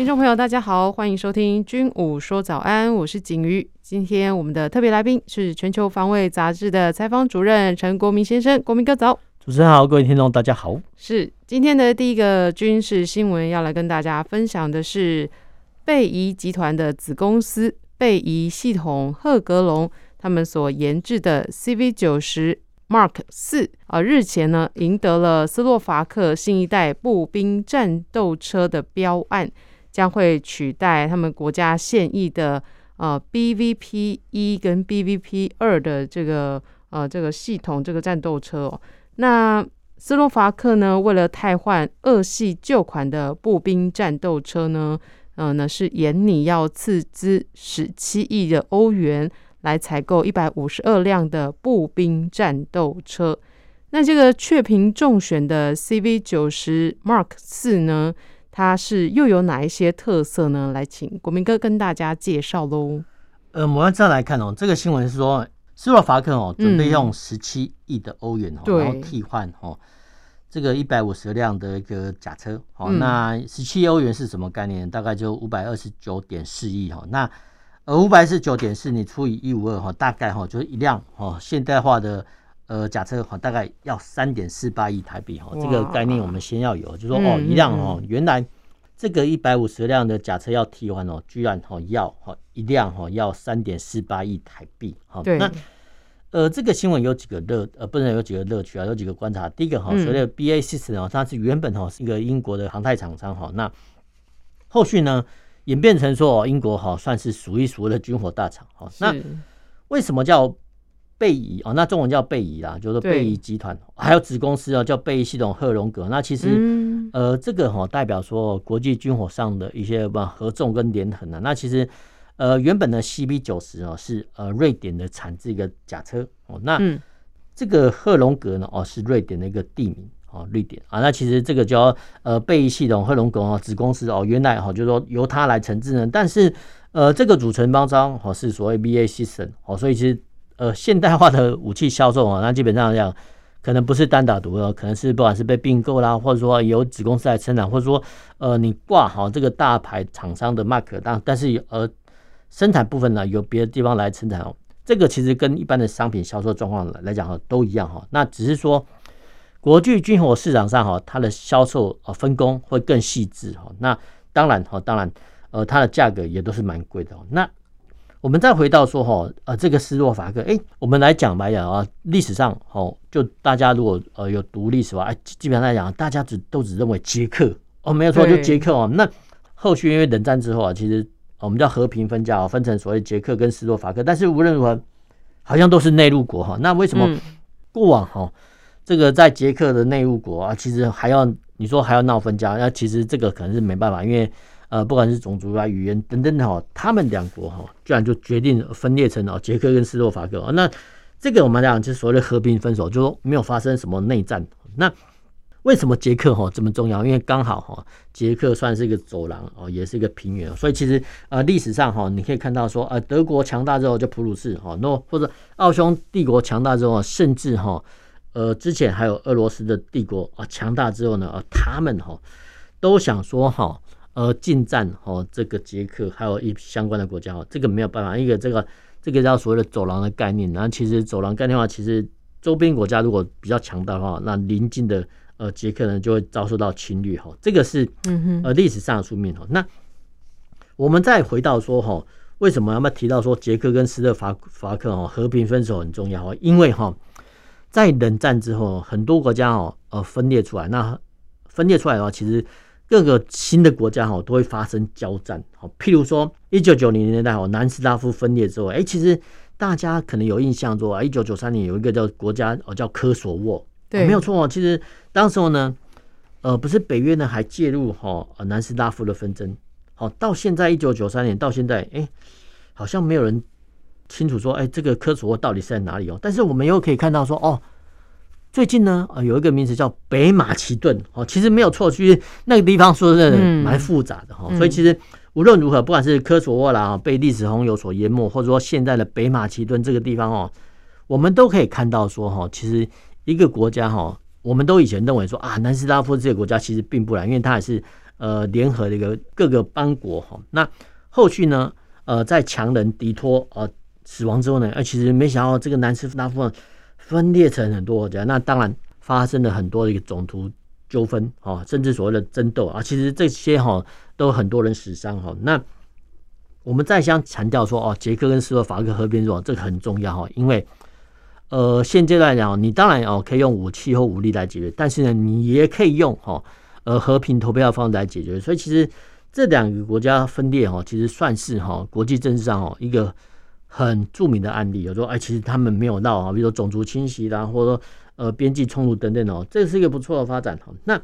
听众朋友，大家好，欢迎收听《军武说早安》，我是景瑜。今天我们的特别来宾是《全球防卫杂志》的采访主任陈国民先生，国民哥早。主持人好，各位听众大家好。是今天的第一个军事新闻，要来跟大家分享的是贝仪集团的子公司贝仪系统赫格隆，他们所研制的 CV 九十 Mark 四啊，日前呢赢得了斯洛伐克新一代步兵战斗车的标案。将会取代他们国家现役的呃 BVP 一跟 BVP 二的这个呃这个系统这个战斗车哦。那斯洛伐克呢，为了汰换二系旧款的步兵战斗车呢，呃呢是严拟要斥资十七亿的欧元来采购一百五十二辆的步兵战斗车。那这个雀屏中选的 CV 九十 Mark 四呢？它是又有哪一些特色呢？来，请国民哥跟大家介绍喽。呃，我们这样来看哦，这个新闻是说，斯洛伐克哦准备用十七亿的欧元哦，然后替换哦这个一百五十辆的一个假车哦。那十七欧元是什么概念？大概就五百二十九点四亿哈。那呃五百二十九点四你除以一五二哈，大概哈就是一辆哦现代化的。呃，假车哈，大概要三点四八亿台币哈，这个概念我们先要有，就是说哦，一辆哦，原来这个一百五十辆的假车要替换哦，居然哈要哈一辆哈要三点四八亿台币哈。那呃，这个新闻有几个乐呃，不能有几个乐趣啊，有几个观察。第一个哈，所谓的 BAE Systems 哦，它是原本哈是一个英国的航太厂商哈，那后续呢演变成说英国哈算是数一数二的军火大厂哈。那为什么叫？贝仪哦，那中文叫贝仪啦，就是贝仪集团，还有子公司哦，叫贝仪系统赫龙格。那其实，嗯、呃，这个哈代表说国际军火上的一些吧合纵跟连横啊。那其实，呃，原本的 CB 九十哦是呃瑞典的产制一个甲车哦。那这个赫龙格呢哦是瑞典的一个地名哦，瑞典啊。那其实这个叫呃贝仪系统赫龙格哦子公司哦，原来哈就是说由它来承制呢，但是呃这个组成包装哦是所谓 BAE Systems 哦，所以其实。呃，现代化的武器销售啊，那基本上讲，可能不是单打独斗，可能是不管是被并购啦，或者说由子公司来生产，或者说呃，你挂好这个大牌厂商的 mark，但但是呃，生产部分呢由别的地方来生产哦。这个其实跟一般的商品销售状况来讲哈都一样哈，那只是说国际军火市场上哈，它的销售呃分工会更细致哈。那当然哈，当然呃，它的价格也都是蛮贵的。那我们再回到说哈，呃，这个斯洛伐克，哎，我们来讲白讲啊，历史上哦，就大家如果呃有读历史的话，哎，基本上来讲，大家只都只认为捷克哦，没有错，就捷克哦。那后续因为冷战之后啊，其实我们叫和平分家啊，分成所谓捷克跟斯洛伐克，但是无论如何，好像都是内陆国哈。那为什么过往哈，这个在捷克的内陆国啊，其实还要你说还要闹分家，那其实这个可能是没办法，因为。呃，不管是种族啊、语言等等的哈，他们两国哈，居然就决定分裂成了捷克跟斯洛伐克。那这个我们讲就是所谓的和平分手，就说没有发生什么内战。那为什么捷克哈这么重要？因为刚好哈，捷克算是一个走廊哦，也是一个平原，所以其实呃历史上哈，你可以看到说呃德国强大之后就普鲁士哈，那或者奥匈帝国强大之后，甚至哈呃之前还有俄罗斯的帝国啊强大之后呢，呃他们哈都想说哈。呃，近战哦，这个捷克还有一相关的国家哦，这个没有办法，一个这个这个叫所谓的走廊的概念。然后其实走廊概念的话，其实周边国家如果比较强大的话，那邻近的呃捷克呢就会遭受到侵略哈。这个是嗯哼呃历史上的宿命哈。那我们再回到说哈，为什么要不要提到说捷克跟斯洛伐伐克哦和平分手很重要？因为哈在冷战之后，很多国家哦呃分裂出来，那分裂出来的话，其实。各个新的国家哈都会发生交战，好，譬如说一九九零年代哦，南斯拉夫分裂之后，哎，其实大家可能有印象说，一九九三年有一个叫国家哦叫科索沃，对，没有错哦。其实当时候呢，呃，不是北约呢还介入哈南斯拉夫的纷争，好，到现在一九九三年到现在，哎，好像没有人清楚说，哎，这个科索沃到底是在哪里哦？但是我们又可以看到说，哦，最近呢，呃，有一个名词叫北马其顿哦，其实没有错，其实那个地方说真的蛮复杂的哈。嗯、所以其实无论如何，不管是科索沃啦，被历史洪流所淹没，或者说现在的北马其顿这个地方哦，我们都可以看到说哈，其实一个国家哈，我们都以前认为说啊，南斯拉夫这个国家其实并不然，因为它也是呃联合的一个各个邦国哈。那后续呢，呃，在强人迪托呃死亡之后呢，呃，其实没想到这个南斯拉夫分裂成很多国家，那当然发生了很多的一个种族纠纷啊，甚至所谓的争斗啊，其实这些哈都很多人死伤哈。那我们再想强调说哦，捷克跟斯洛伐克和平说这个很重要哈，因为呃现阶段讲，你当然哦可以用武器或武力来解决，但是呢，你也可以用哈呃和平投票方式来解决，所以其实。这两个国家分裂哈，其实算是哈国际政治上哈一个很著名的案例。有时候哎，其实他们没有闹啊，比如说种族清洗啦，或者说呃边境冲突等等哦，这是一个不错的发展哈。那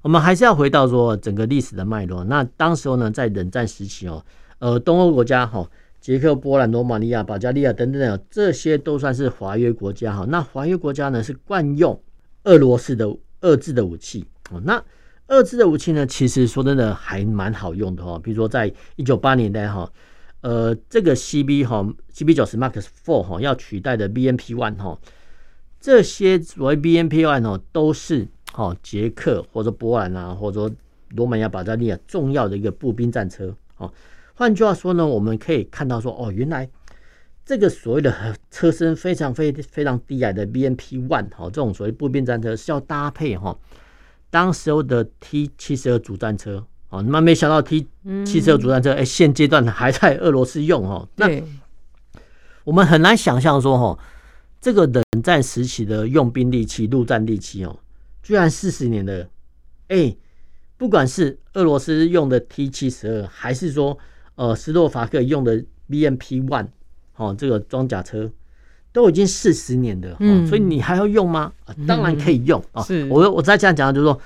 我们还是要回到说整个历史的脉络。那当时候呢，在冷战时期哦，呃，东欧国家哈，捷克、波兰、罗马尼亚、保加利亚等等等，这些都算是华约国家哈。那华约国家呢是惯用俄罗斯的遏制的武器哦，那。遏制的武器呢，其实说真的还蛮好用的哈。比如说，在一九八年代哈，呃，这个 CB 哈，CB 九十 Mark Four 哈，要取代的 BMP One 哈，这些所谓 BMP One 哦，都是哈捷克或者波兰啊，或者说罗马尼亚、保加利亚重要的一个步兵战车。哦，换句话说呢，我们可以看到说，哦，原来这个所谓的车身非常非非常低矮的 BMP One 哈，这种所谓步兵战车是要搭配哈。当时候的 T 七十二主战车，哦，那没想到 T 七十二主战车，哎，现阶段还在俄罗斯用哦。那我们很难想象说，哦，这个冷战时期的用兵利器、陆战利器，哦，居然四十年的，哎，不管是俄罗斯用的 T 七十二，还是说呃斯洛伐克用的 BMP One，哦，这个装甲车。都已经四十年的，嗯，所以你还要用吗？当然可以用啊！是，我我再这样讲，就是说，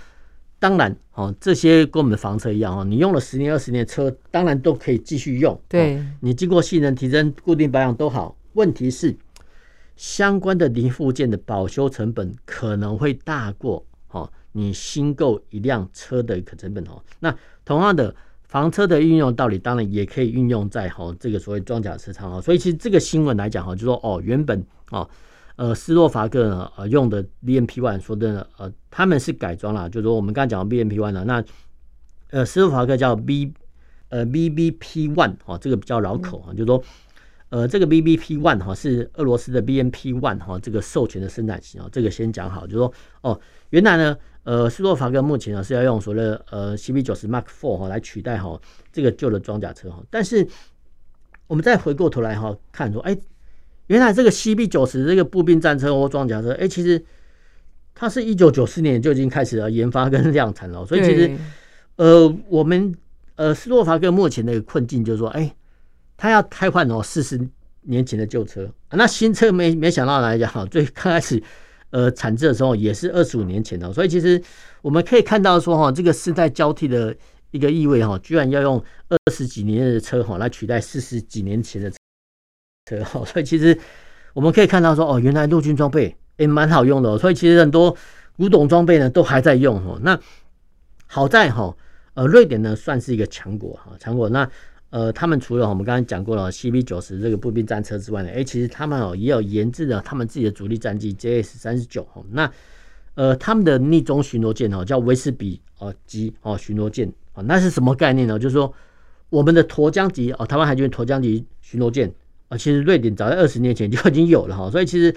当然哦，这些跟我们的房车一样哦，你用了十年、二十年的车，当然都可以继续用。对，你经过性能提升、固定保养都好。问题是，相关的零附件的保修成本可能会大过哦，你新购一辆车的一个成本哦。那同样的。房车的运用道理当然也可以运用在哈这个所谓装甲车上哈，所以其实这个新闻来讲哈，就说哦原本哦呃斯洛伐克呢呃用的 BMP One 说真的呃他们是改装了，就是说我们刚才讲的 BMP One 了，那呃斯洛伐克叫 B 呃 BBP One 哦这个比较绕口啊，就是说呃这个 BBP One 哈是俄罗斯的 BMP One 哈这个授权的生产型啊，这个先讲好，就是说哦原来呢。呃，斯洛伐克目前呢是要用所谓的呃 CB 九十 Mark Four 哈来取代哈这个旧的装甲车哈，但是我们再回过头来哈看说，哎，原来这个 CB 九十这个步兵战车或装甲车，哎，其实它是一九九四年就已经开始了研发跟量产了，所以其实呃我们呃斯洛伐克目前的困境就是说，哎，他要汰换哦四十年前的旧车，那新车没没想到来讲哈，最刚开始。呃，产制的时候也是二十五年前的，所以其实我们可以看到说哈，这个世代交替的一个意味哈，居然要用二十几年的车哈来取代四十几年前的车哦，所以其实我们可以看到说哦，原来陆军装备也蛮好用的，所以其实很多古董装备呢都还在用哦。那好在哈，呃，瑞典呢算是一个强国哈，强国那。呃，他们除了我们刚刚讲过了 CB 九十这个步兵战车之外呢，哎，其实他们哦也有研制了他们自己的主力战机 JS 三十九哈。那呃，他们的逆中巡逻舰哦叫维斯比哦级哦巡逻舰哦，那是什么概念呢？就是说我们的沱江级哦，台湾海军沱江级巡逻舰啊，其实瑞典早在二十年前就已经有了哈。所以其实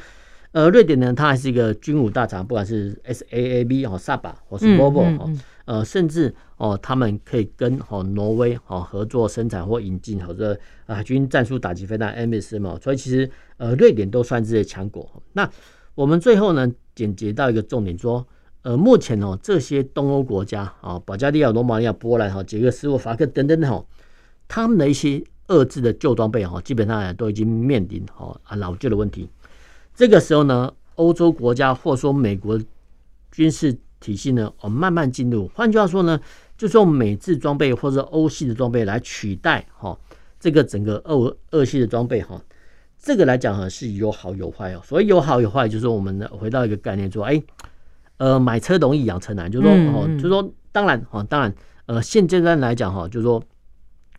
呃，瑞典呢，它还是一个军武大厂，不管是 SAAB 哦 Saab 或是 Volvo 哈。呃，甚至哦，他们可以跟哦挪威哦合作生产或引进或者海军战术打击飞弹 AMS 嘛，所以其实呃瑞典都算是强国。那我们最后呢，简洁到一个重点说，呃，目前哦这些东欧国家啊，保加利亚、罗马尼亚、波兰哈、捷克斯洛伐克等等的哈，他们的一些俄制的旧装备哈，基本上都已经面临哦啊老旧的问题。这个时候呢，欧洲国家或说美国军事。体系呢，哦，慢慢进入。换句话说呢，就是用美制装备或者欧系的装备来取代哈这个整个二二系的装备哈，这个来讲哈是有好有坏哦。所以有好有坏，就是我们回到一个概念说，哎，呃，买车容易养车难，就是说哦，就是说当然哈，当然呃，现阶段来讲哈，就是说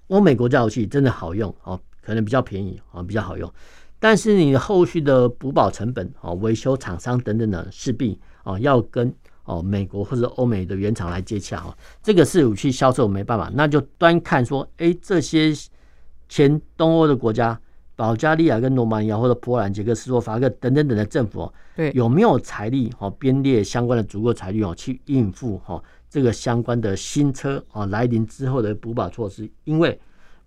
欧美国家武器真的好用哦，可能比较便宜啊，比较好用。但是你后续的补保成本啊、维修厂商等等的，势必啊要跟哦美国或者欧美的原厂来接洽哈，这个是武器销售没办法，那就端看说，哎，这些前东欧的国家，保加利亚跟罗马尼亚或者波兰、捷克斯洛伐克等等等的政府，对，有没有财力哈编列相关的足够财力哦，去应付哈这个相关的新车啊来临之后的补保措施？因为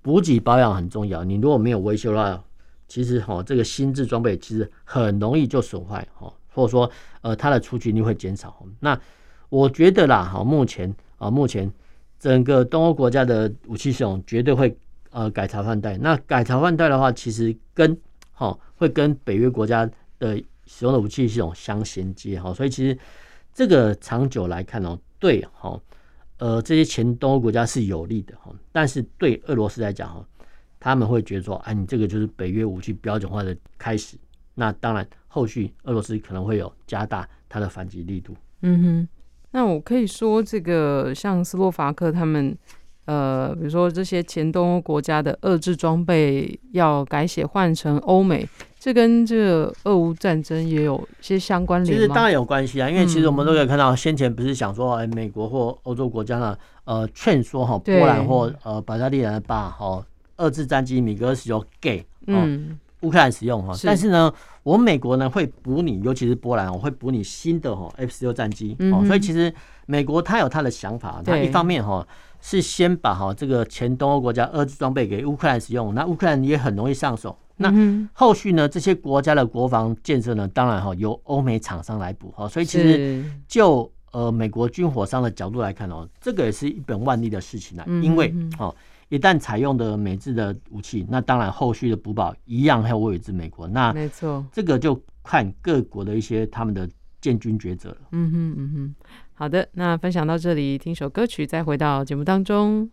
补给保养很重要，你如果没有维修的话。其实哈，这个新制装备其实很容易就损坏哈，或者说呃它的出勤率会减少。那我觉得啦哈，目前啊目前整个东欧国家的武器系统绝对会呃改朝换代。那改朝换代的话，其实跟哈会跟北约国家的使用的武器系统相衔接哈，所以其实这个长久来看哦，对哈呃这些前东欧国家是有利的哈，但是对俄罗斯来讲哈。他们会觉得说，哎，你这个就是北约武器标准化的开始。那当然，后续俄罗斯可能会有加大它的反击力度。嗯哼，那我可以说，这个像斯洛伐克他们，呃，比如说这些前东欧国家的遏制装备要改写换成欧美，这跟这个俄乌战争也有些相关联吗？其实当然有关系啊，因为其实我们都可以看到，先前不是想说，哎，美国或欧洲国家呢，呃，劝说哈波兰或呃保加利亚把哈。二次战机米格二十九给嗯乌克兰使用哈，但是呢，我美国呢会补你，尤其是波兰，我会补你新的哈 F 十六战机哦，所以其实美国他有他的想法，他一方面哈是先把哈这个前东欧国家二次装备给乌克兰使用，那乌克兰也很容易上手。那后续呢，这些国家的国防建设呢，当然哈由欧美厂商来补哈，所以其实就呃美国军火商的角度来看哦，这个也是一本万利的事情啊，因为哦。一旦采用的美制的武器，那当然后续的补保一样还有委自美国。那没错，这个就看各国的一些他们的建军抉择了。嗯哼嗯哼，好的，那分享到这里，听首歌曲，再回到节目当中。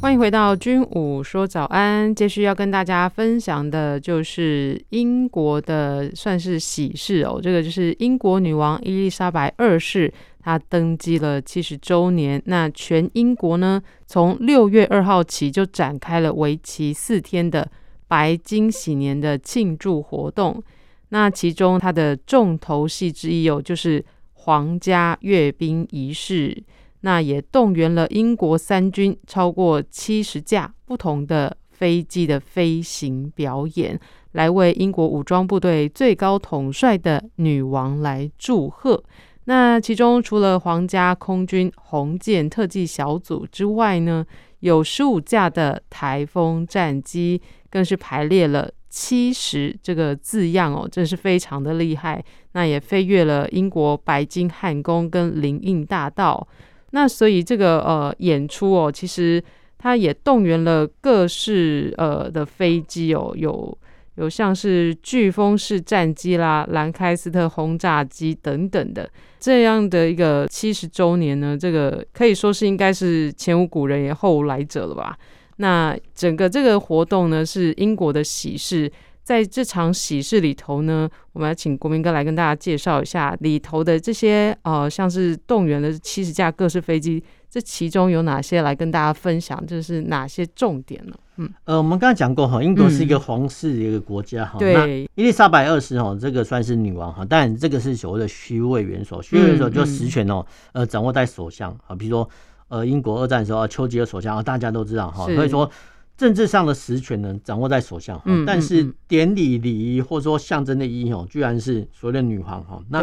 欢迎回到军武说早安。接续要跟大家分享的就是英国的算是喜事哦，这个就是英国女王伊丽莎白二世，她登基了七十周年。那全英国呢，从六月二号起就展开了为期四天的白金禧年的庆祝活动。那其中它的重头戏之一哦，就是皇家阅兵仪式。那也动员了英国三军超过七十架不同的飞机的飞行表演，来为英国武装部队最高统帅的女王来祝贺。那其中除了皇家空军红箭特技小组之外呢，有十五架的台风战机，更是排列了七十这个字样哦，真是非常的厉害。那也飞越了英国白金汉宫跟林荫大道。那所以这个呃演出哦，其实它也动员了各式呃的飞机哦，有有像是飓风式战机啦、兰开斯特轰炸机等等的这样的一个七十周年呢，这个可以说是应该是前无古人也后无来者了吧？那整个这个活动呢，是英国的喜事。在这场喜事里头呢，我们要请国民哥来跟大家介绍一下里头的这些呃，像是动员了七十架各式飞机，这其中有哪些来跟大家分享？这是哪些重点呢？嗯，呃，我们刚才讲过哈，英国是一个皇室的一个国家哈、嗯，对，伊丽莎白二世哈，这个算是女王哈，但这个是所谓的虚位元首，虚位元首就实权哦，呃，掌握在首相啊，比如说呃，英国二战的时候，丘吉尔首相啊，大家都知道哈，所以说。政治上的实权呢，掌握在手上，嗯，但是典礼礼仪或者说象征的意义哦，居然是所谓的女皇哈。那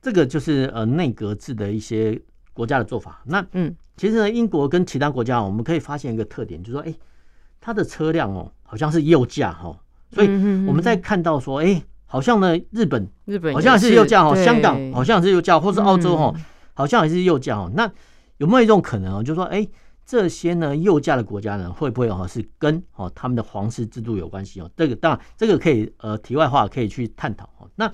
这个就是呃内阁制的一些国家的做法。那嗯，其实呢，英国跟其他国家我们可以发现一个特点，就是说，哎，它的车辆哦，好像是右驾哈。所以我们在看到说，哎，好像呢，日本日本好像是右驾哦，香港好像是右驾，或是澳洲哈，好像也是右驾哦。那有没有一种可能哦，就是说，哎？这些呢，右驾的国家呢，会不会哈是跟哦他们的皇室制度有关系哦？这个当然，这个可以呃题外话可以去探讨哦。那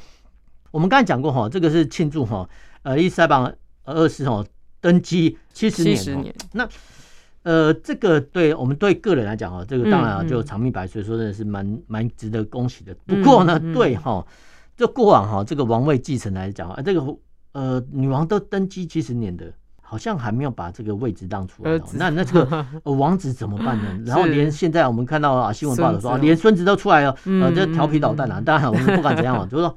我们刚才讲过哈，这个是庆祝哈呃伊丽莎白二世哦登基七十年。那呃这个对我们对个人来讲哈，这个当然啊就长命百岁，说真的是蛮蛮值得恭喜的。不过呢，对哈，这过往哈这个王位继承来讲啊，这个呃女王都登基七十年的。好像还没有把这个位置让出来，那那这个 王子怎么办呢？然后连现在我们看到啊新闻报道说，连孙子都出来了，呃，这调皮捣蛋啊！当然我们不管怎样啊，就是说，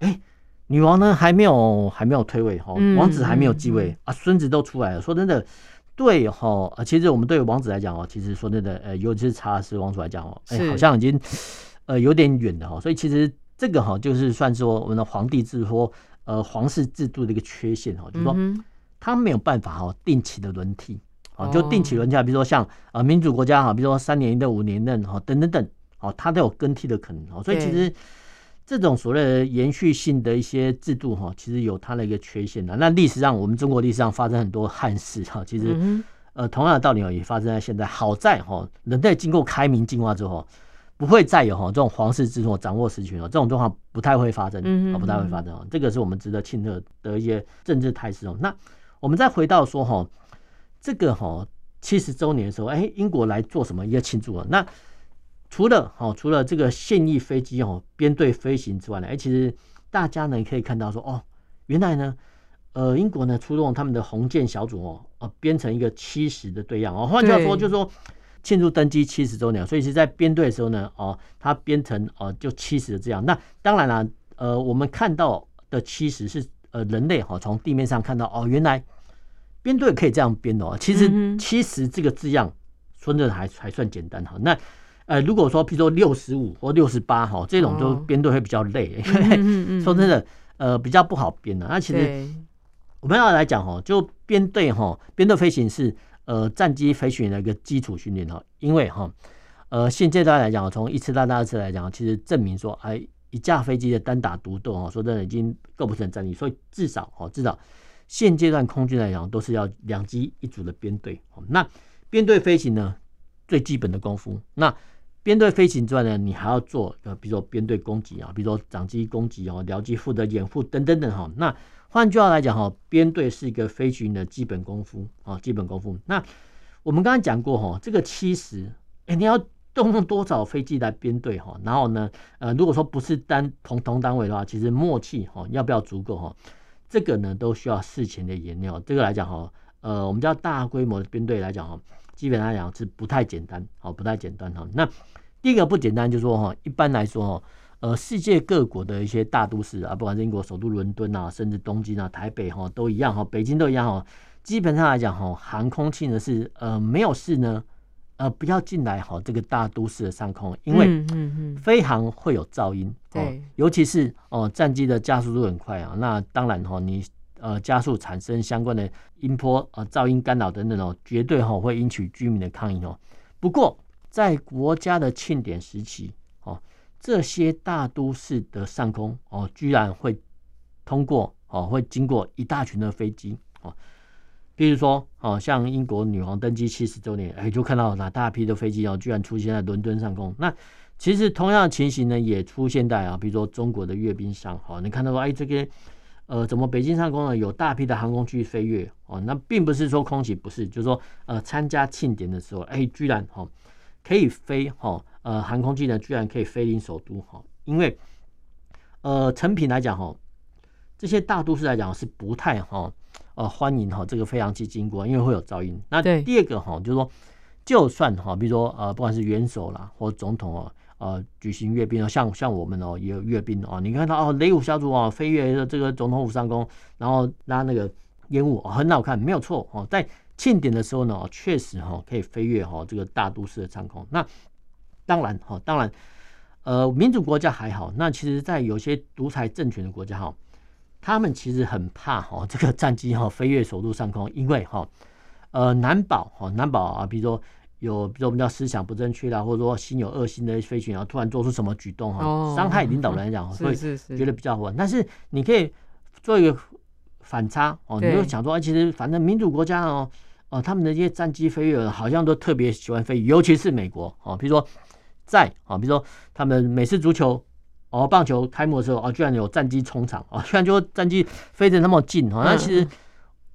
哎，女王呢还没有还没有退位哈，王子还没有继位啊，孙子都出来了。说真的，对哈，其实我们对王子来讲哦，其实说真的，呃，尤其是查尔斯王储来讲哦，哎，好像已经呃有点远了哈。所以其实这个哈就是算说我们的皇帝制或呃皇室制度的一个缺陷哈，就是说。他没有办法哈定期的轮替啊，就定期轮替，比如说像呃民主国家哈，比如说三年一任、五年任哈等等等，哦，它都有更替的可能哦。所以其实这种所谓的延续性的一些制度哈，其实有它的一个缺陷的。那历史上我们中国历史上发生很多汉事哈，其实呃同样的道理也发生在现在。好在哈人类经过开明进化之后，不会再有哈这种皇室制度掌握实权哦，这种状况不太会发生啊，不太会发生哦。这个是我们值得庆贺的一些政治态势哦。那我们再回到说哈，这个哈七十周年的时候，哎，英国来做什么一个庆祝啊？那除了哈除了这个现役飞机哦编队飞行之外呢，哎，其实大家呢可以看到说哦，原来呢，呃，英国呢出动他们的红箭小组哦，哦编成一个七十的队样哦，换句话说就是说庆祝登基七十周年，所以是在编队的时候呢，哦，它编成哦就七十的这样。那当然了，呃，我们看到的七十是。呃，人类哈从地面上看到哦，原来编队可以这样编的哦。其实七十这个字样说真的还还算简单哈。那呃，如果说譬如说六十五或六十八哈，这种就编队会比较累，因为 说真的呃比较不好编的。那其实我们要来讲哈，就编队哈，编队飞行是呃战机飞行员的一个基础训练哈。因为哈呃现阶段来讲，从一次到二次来讲，其实证明说哎。一架飞机的单打独斗哦，说真的已经构不成战力，所以至少哦，至少现阶段空军来讲都是要两机一组的编队。那编队飞行呢，最基本的功夫。那编队飞行之外呢，你还要做呃，比如说编队攻击啊，比如说长机攻击哦，僚机负责掩护等等等哈。那换句话来讲哈，编队是一个飞行的基本功夫啊，基本功夫。那我们刚刚讲过哈，这个七十，哎，你要。动用多少飞机来编队哈？然后呢，呃，如果说不是单同同单位的话，其实默契哈要不要足够哈？这个呢都需要事前的研究。这个来讲哈，呃，我们叫大规模的编队来讲哈，基本上来讲是不太简单，好，不太简单哈。那第一个不简单就是说哈，一般来说哈，呃，世界各国的一些大都市啊，不管是英国首都伦敦啊，甚至东京啊、台北哈都一样哈，北京都一样哈。基本上来讲哈，航空器呢是呃没有事呢。呃，不要进来哈，这个大都市的上空，因为飞航会有噪音，对，尤其是哦，战机的加速度很快啊，那当然哈，你呃加速产生相关的音波呃噪音干扰等等哦，绝对哈会引起居民的抗议哦。不过在国家的庆典时期哦，这些大都市的上空哦，居然会通过哦，会经过一大群的飞机哦。比如说，哦，像英国女王登基七十周年，哎，就看到那大批的飞机哦，居然出现在伦敦上空。那其实同样的情形呢，也出现在啊，比如说中国的阅兵上，哦，你看到说，哎，这个，呃，怎么北京上空呢有大批的航空器飞越？哦，那并不是说空袭，不是，就是说，呃，参加庆典的时候，哎，居然哦可以飞，哈，呃，航空器呢居然可以飞临首都，哈，因为，呃，成品来讲，哈，这些大都市来讲是不太，哈。呃，欢迎哈这个飞行器经过，因为会有噪音。那第二个哈，就是说，就算哈，比如说呃，不管是元首啦或总统哦，呃，举行阅兵哦，像像我们哦也有阅兵哦，你看到哦，雷虎小组哦飞越这个总统府上空，然后拉那个烟雾，很好看，没有错哦。在庆典的时候呢，确实哈可以飞越哈这个大都市的上空。那当然哈，当然呃民主国家还好，那其实在有些独裁政权的国家哈，他们其实很怕哈 这个战机哈飞越首都上空，因为哈呃难保哈难保啊，比如说。有，比如说我们叫思想不正确啦，或者说心有恶心的飞行员，突然做出什么举动哈，伤、哦、害领导人来讲，所以觉得比较稳。但是你可以做一个反差哦，你就想说，其实反正民主国家哦，哦，他们的这些战机飞越好像都特别喜欢飞，尤其是美国哦，比如说在啊，比如说他们美式足球哦，棒球开幕的时候哦，居然有战机冲场哦，居然就战机飞得那么近哦，那其实。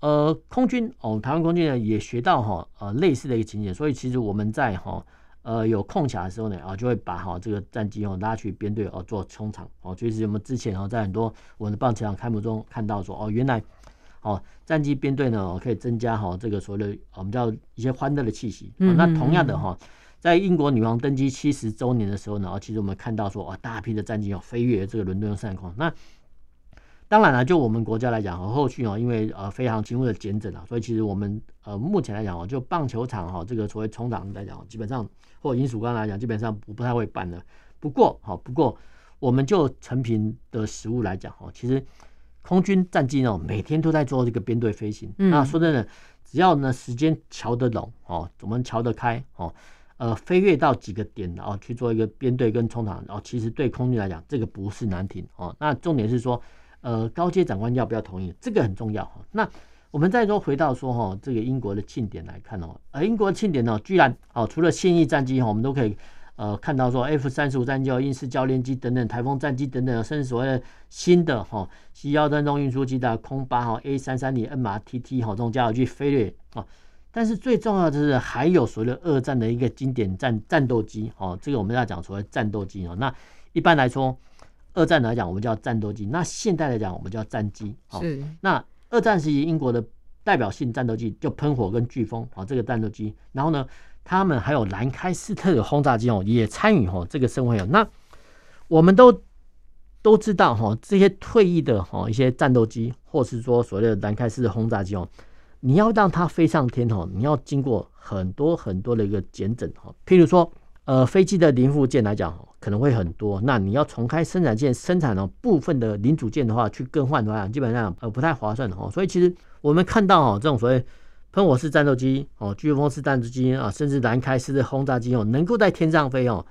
呃，空军哦，台湾空军呢也学到哈呃类似的一个情节，所以其实我们在哈呃有空暇的时候呢啊，就会把哈这个战机哦拉去编队哦做冲场哦，就是我们之前哦在很多我们的棒球场开幕中看到说哦，原来哦战机编队呢可以增加哈这个所谓的我们叫一些欢乐的气息。那同样的哈，在英国女王登基七十周年的时候呢，其实我们看到说哇大批的战机要飞越这个伦敦上空，那。当然了，就我们国家来讲，后续哦，因为呃非常勤务的检整啊，所以其实我们呃目前来讲哦，就棒球场哈这个所谓冲场来讲，基本上或者银属钢来讲，基本上不不太会办的。不过哈，不过我们就成品的食物来讲哈，其实空军战机呢每天都在做这个编队飞行。嗯、那说真的，只要呢时间瞧得拢哦，我们瞧得开哦，呃飞跃到几个点然后去做一个编队跟冲场，然后其实对空军来讲这个不是难题哦。那重点是说。呃，高阶长官要不要同意？这个很重要哈。那我们再说回到说哈，这个英国的庆典来看哦，呃，英国的庆典呢，居然哦，除了现役战机哈，我们都可以呃看到说 F 三十五战机、英式教练机等等，台风战机等等，甚至所谓的新的哈 C 幺灯笼运输机的空八哈 A 三三零 MRTT 哈这种加油机飞掠啊。但是最重要的是还有所谓的二战的一个经典战战斗机哦，这个我们要讲所谓战斗机哦。那一般来说。二战来讲，我们叫战斗机；那现代来讲，我们叫战机。是。那二战时期英国的代表性战斗机就喷火跟飓风啊，这个战斗机。然后呢，他们还有兰开斯特的轰炸机哦，也参与哦这个盛会哦。那我们都都知道哈，这些退役的哈一些战斗机，或是说所谓的兰开斯特轰炸机哦，你要让它飞上天哦，你要经过很多很多的一个检整哈。譬如说，呃，飞机的零部件来讲。可能会很多，那你要重开生产线生产哦部分的零组件的话，去更换的话，基本上呃不太划算的哦。所以其实我们看到哦，这种所谓喷火式战斗机哦、飓风式战斗机啊，甚至兰开式的轰炸机哦，能够在天上飞哦，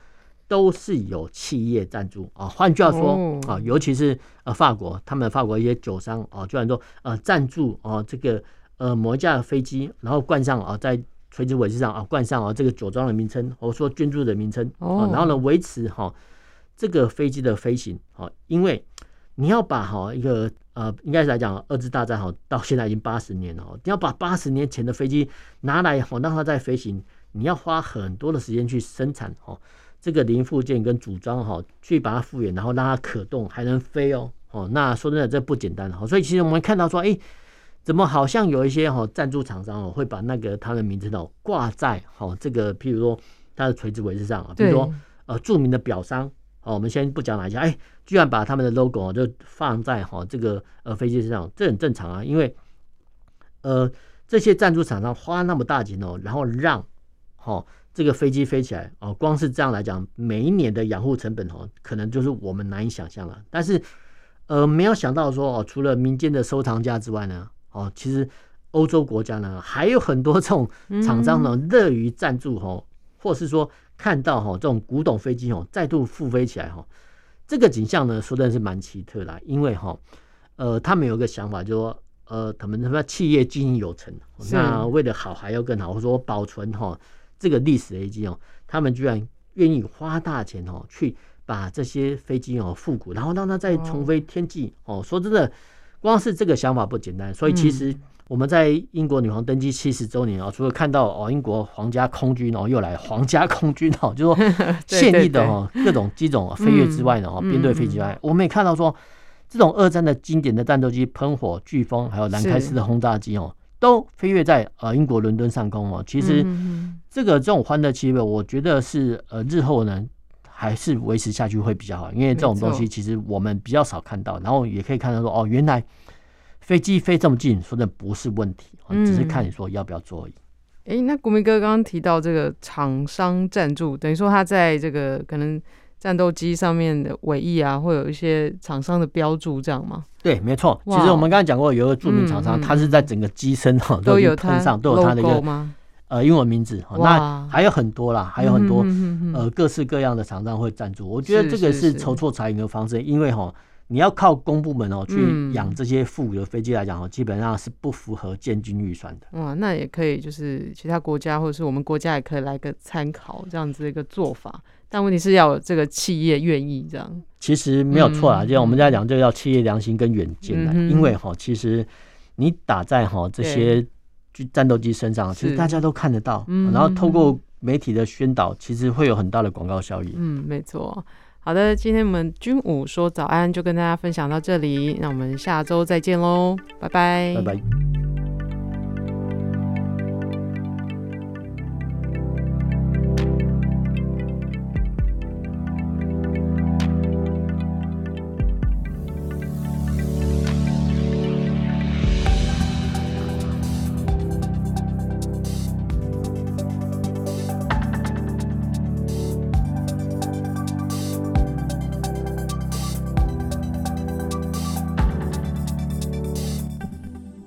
都是有企业赞助啊。换句话说啊，尤其是呃法国，他们法国一些酒商哦，居然说呃赞助哦这个呃某一架飞机，然后冠上啊在。垂直尾翼上啊，冠上啊这个酒庄的名称，或者说捐助的名称哦，然后呢维持哈这个飞机的飞行啊，因为你要把哈一个呃，应该是来讲二次大战哈到现在已经八十年了，你要把八十年前的飞机拿来哈让它再飞行，你要花很多的时间去生产哈这个零附件跟组装哈，去把它复原，然后让它可动还能飞哦哦，那说真的这不简单哈，所以其实我们看到说哎。怎么好像有一些哈赞助厂商哦，会把那个他的名字哦挂在哈这个，譬如说他的垂直位置上啊，比如说呃著名的表商哦，我们先不讲哪一家，哎，居然把他们的 logo 就放在哈这个呃飞机身上，这很正常啊，因为呃这些赞助厂商花那么大钱哦，然后让哈这个飞机飞起来哦，光是这样来讲，每一年的养护成本哦，可能就是我们难以想象了。但是呃没有想到说哦，除了民间的收藏家之外呢。哦，其实欧洲国家呢，还有很多这种厂商呢，乐于赞助哈，或是说看到哈这种古董飞机哦再度复飞起来哈，这个景象呢，说的是蛮奇特的，因为哈呃他们有个想法，就是说呃他们什么企业经营有成，那为了好还要更好，或者说保存哈这个历史的遗迹哦，他们居然愿意花大钱哦去把这些飞机哦复古，然后让它再重飞天际哦，说真的。光是这个想法不简单，所以其实我们在英国女王登基七十周年啊，除了看到哦英国皇家空军哦又来皇家空军哦，就说 现役的哦各种机种飞跃之外呢哦编队飞机外，我们也看到说这种二战的经典的战斗机喷火、飓风，还有兰开斯的轰炸机哦，都飞跃在呃英国伦敦上空哦。其实这个这种欢乐气氛，我觉得是呃日后呢。还是维持下去会比较好，因为这种东西其实我们比较少看到，然后也可以看到说哦，原来飞机飞这么近，说的不是问题，只是看你说要不要做而已。哎、那国民哥刚刚提到这个厂商赞助，等于说他在这个可能战斗机上面的尾翼啊，会有一些厂商的标注，这样吗？对，没错。其实我们刚才讲过，有一个著名厂商，他、嗯、是在整个机身哈都有喷上，都有他的一个呃英文名字。那还有很多啦，还有很多、嗯、呃各式各样的厂商会赞助。我觉得这个是筹措财源的方式，是是是因为哈。你要靠公部门哦去养这些富有的飞机来讲哦，基本上是不符合建军预算的。哇，那也可以，就是其他国家或者是我们国家也可以来个参考这样子的一个做法。但问题是要有这个企业愿意这样。其实没有错啦，就像我们在讲，就要企业良心跟远见来。因为哈，其实你打在哈这些战斗机身上，其实大家都看得到，然后透过媒体的宣导，其实会有很大的广告效益。嗯，没错。好的，今天我们军武说早安就跟大家分享到这里，那我们下周再见喽，拜拜，拜拜。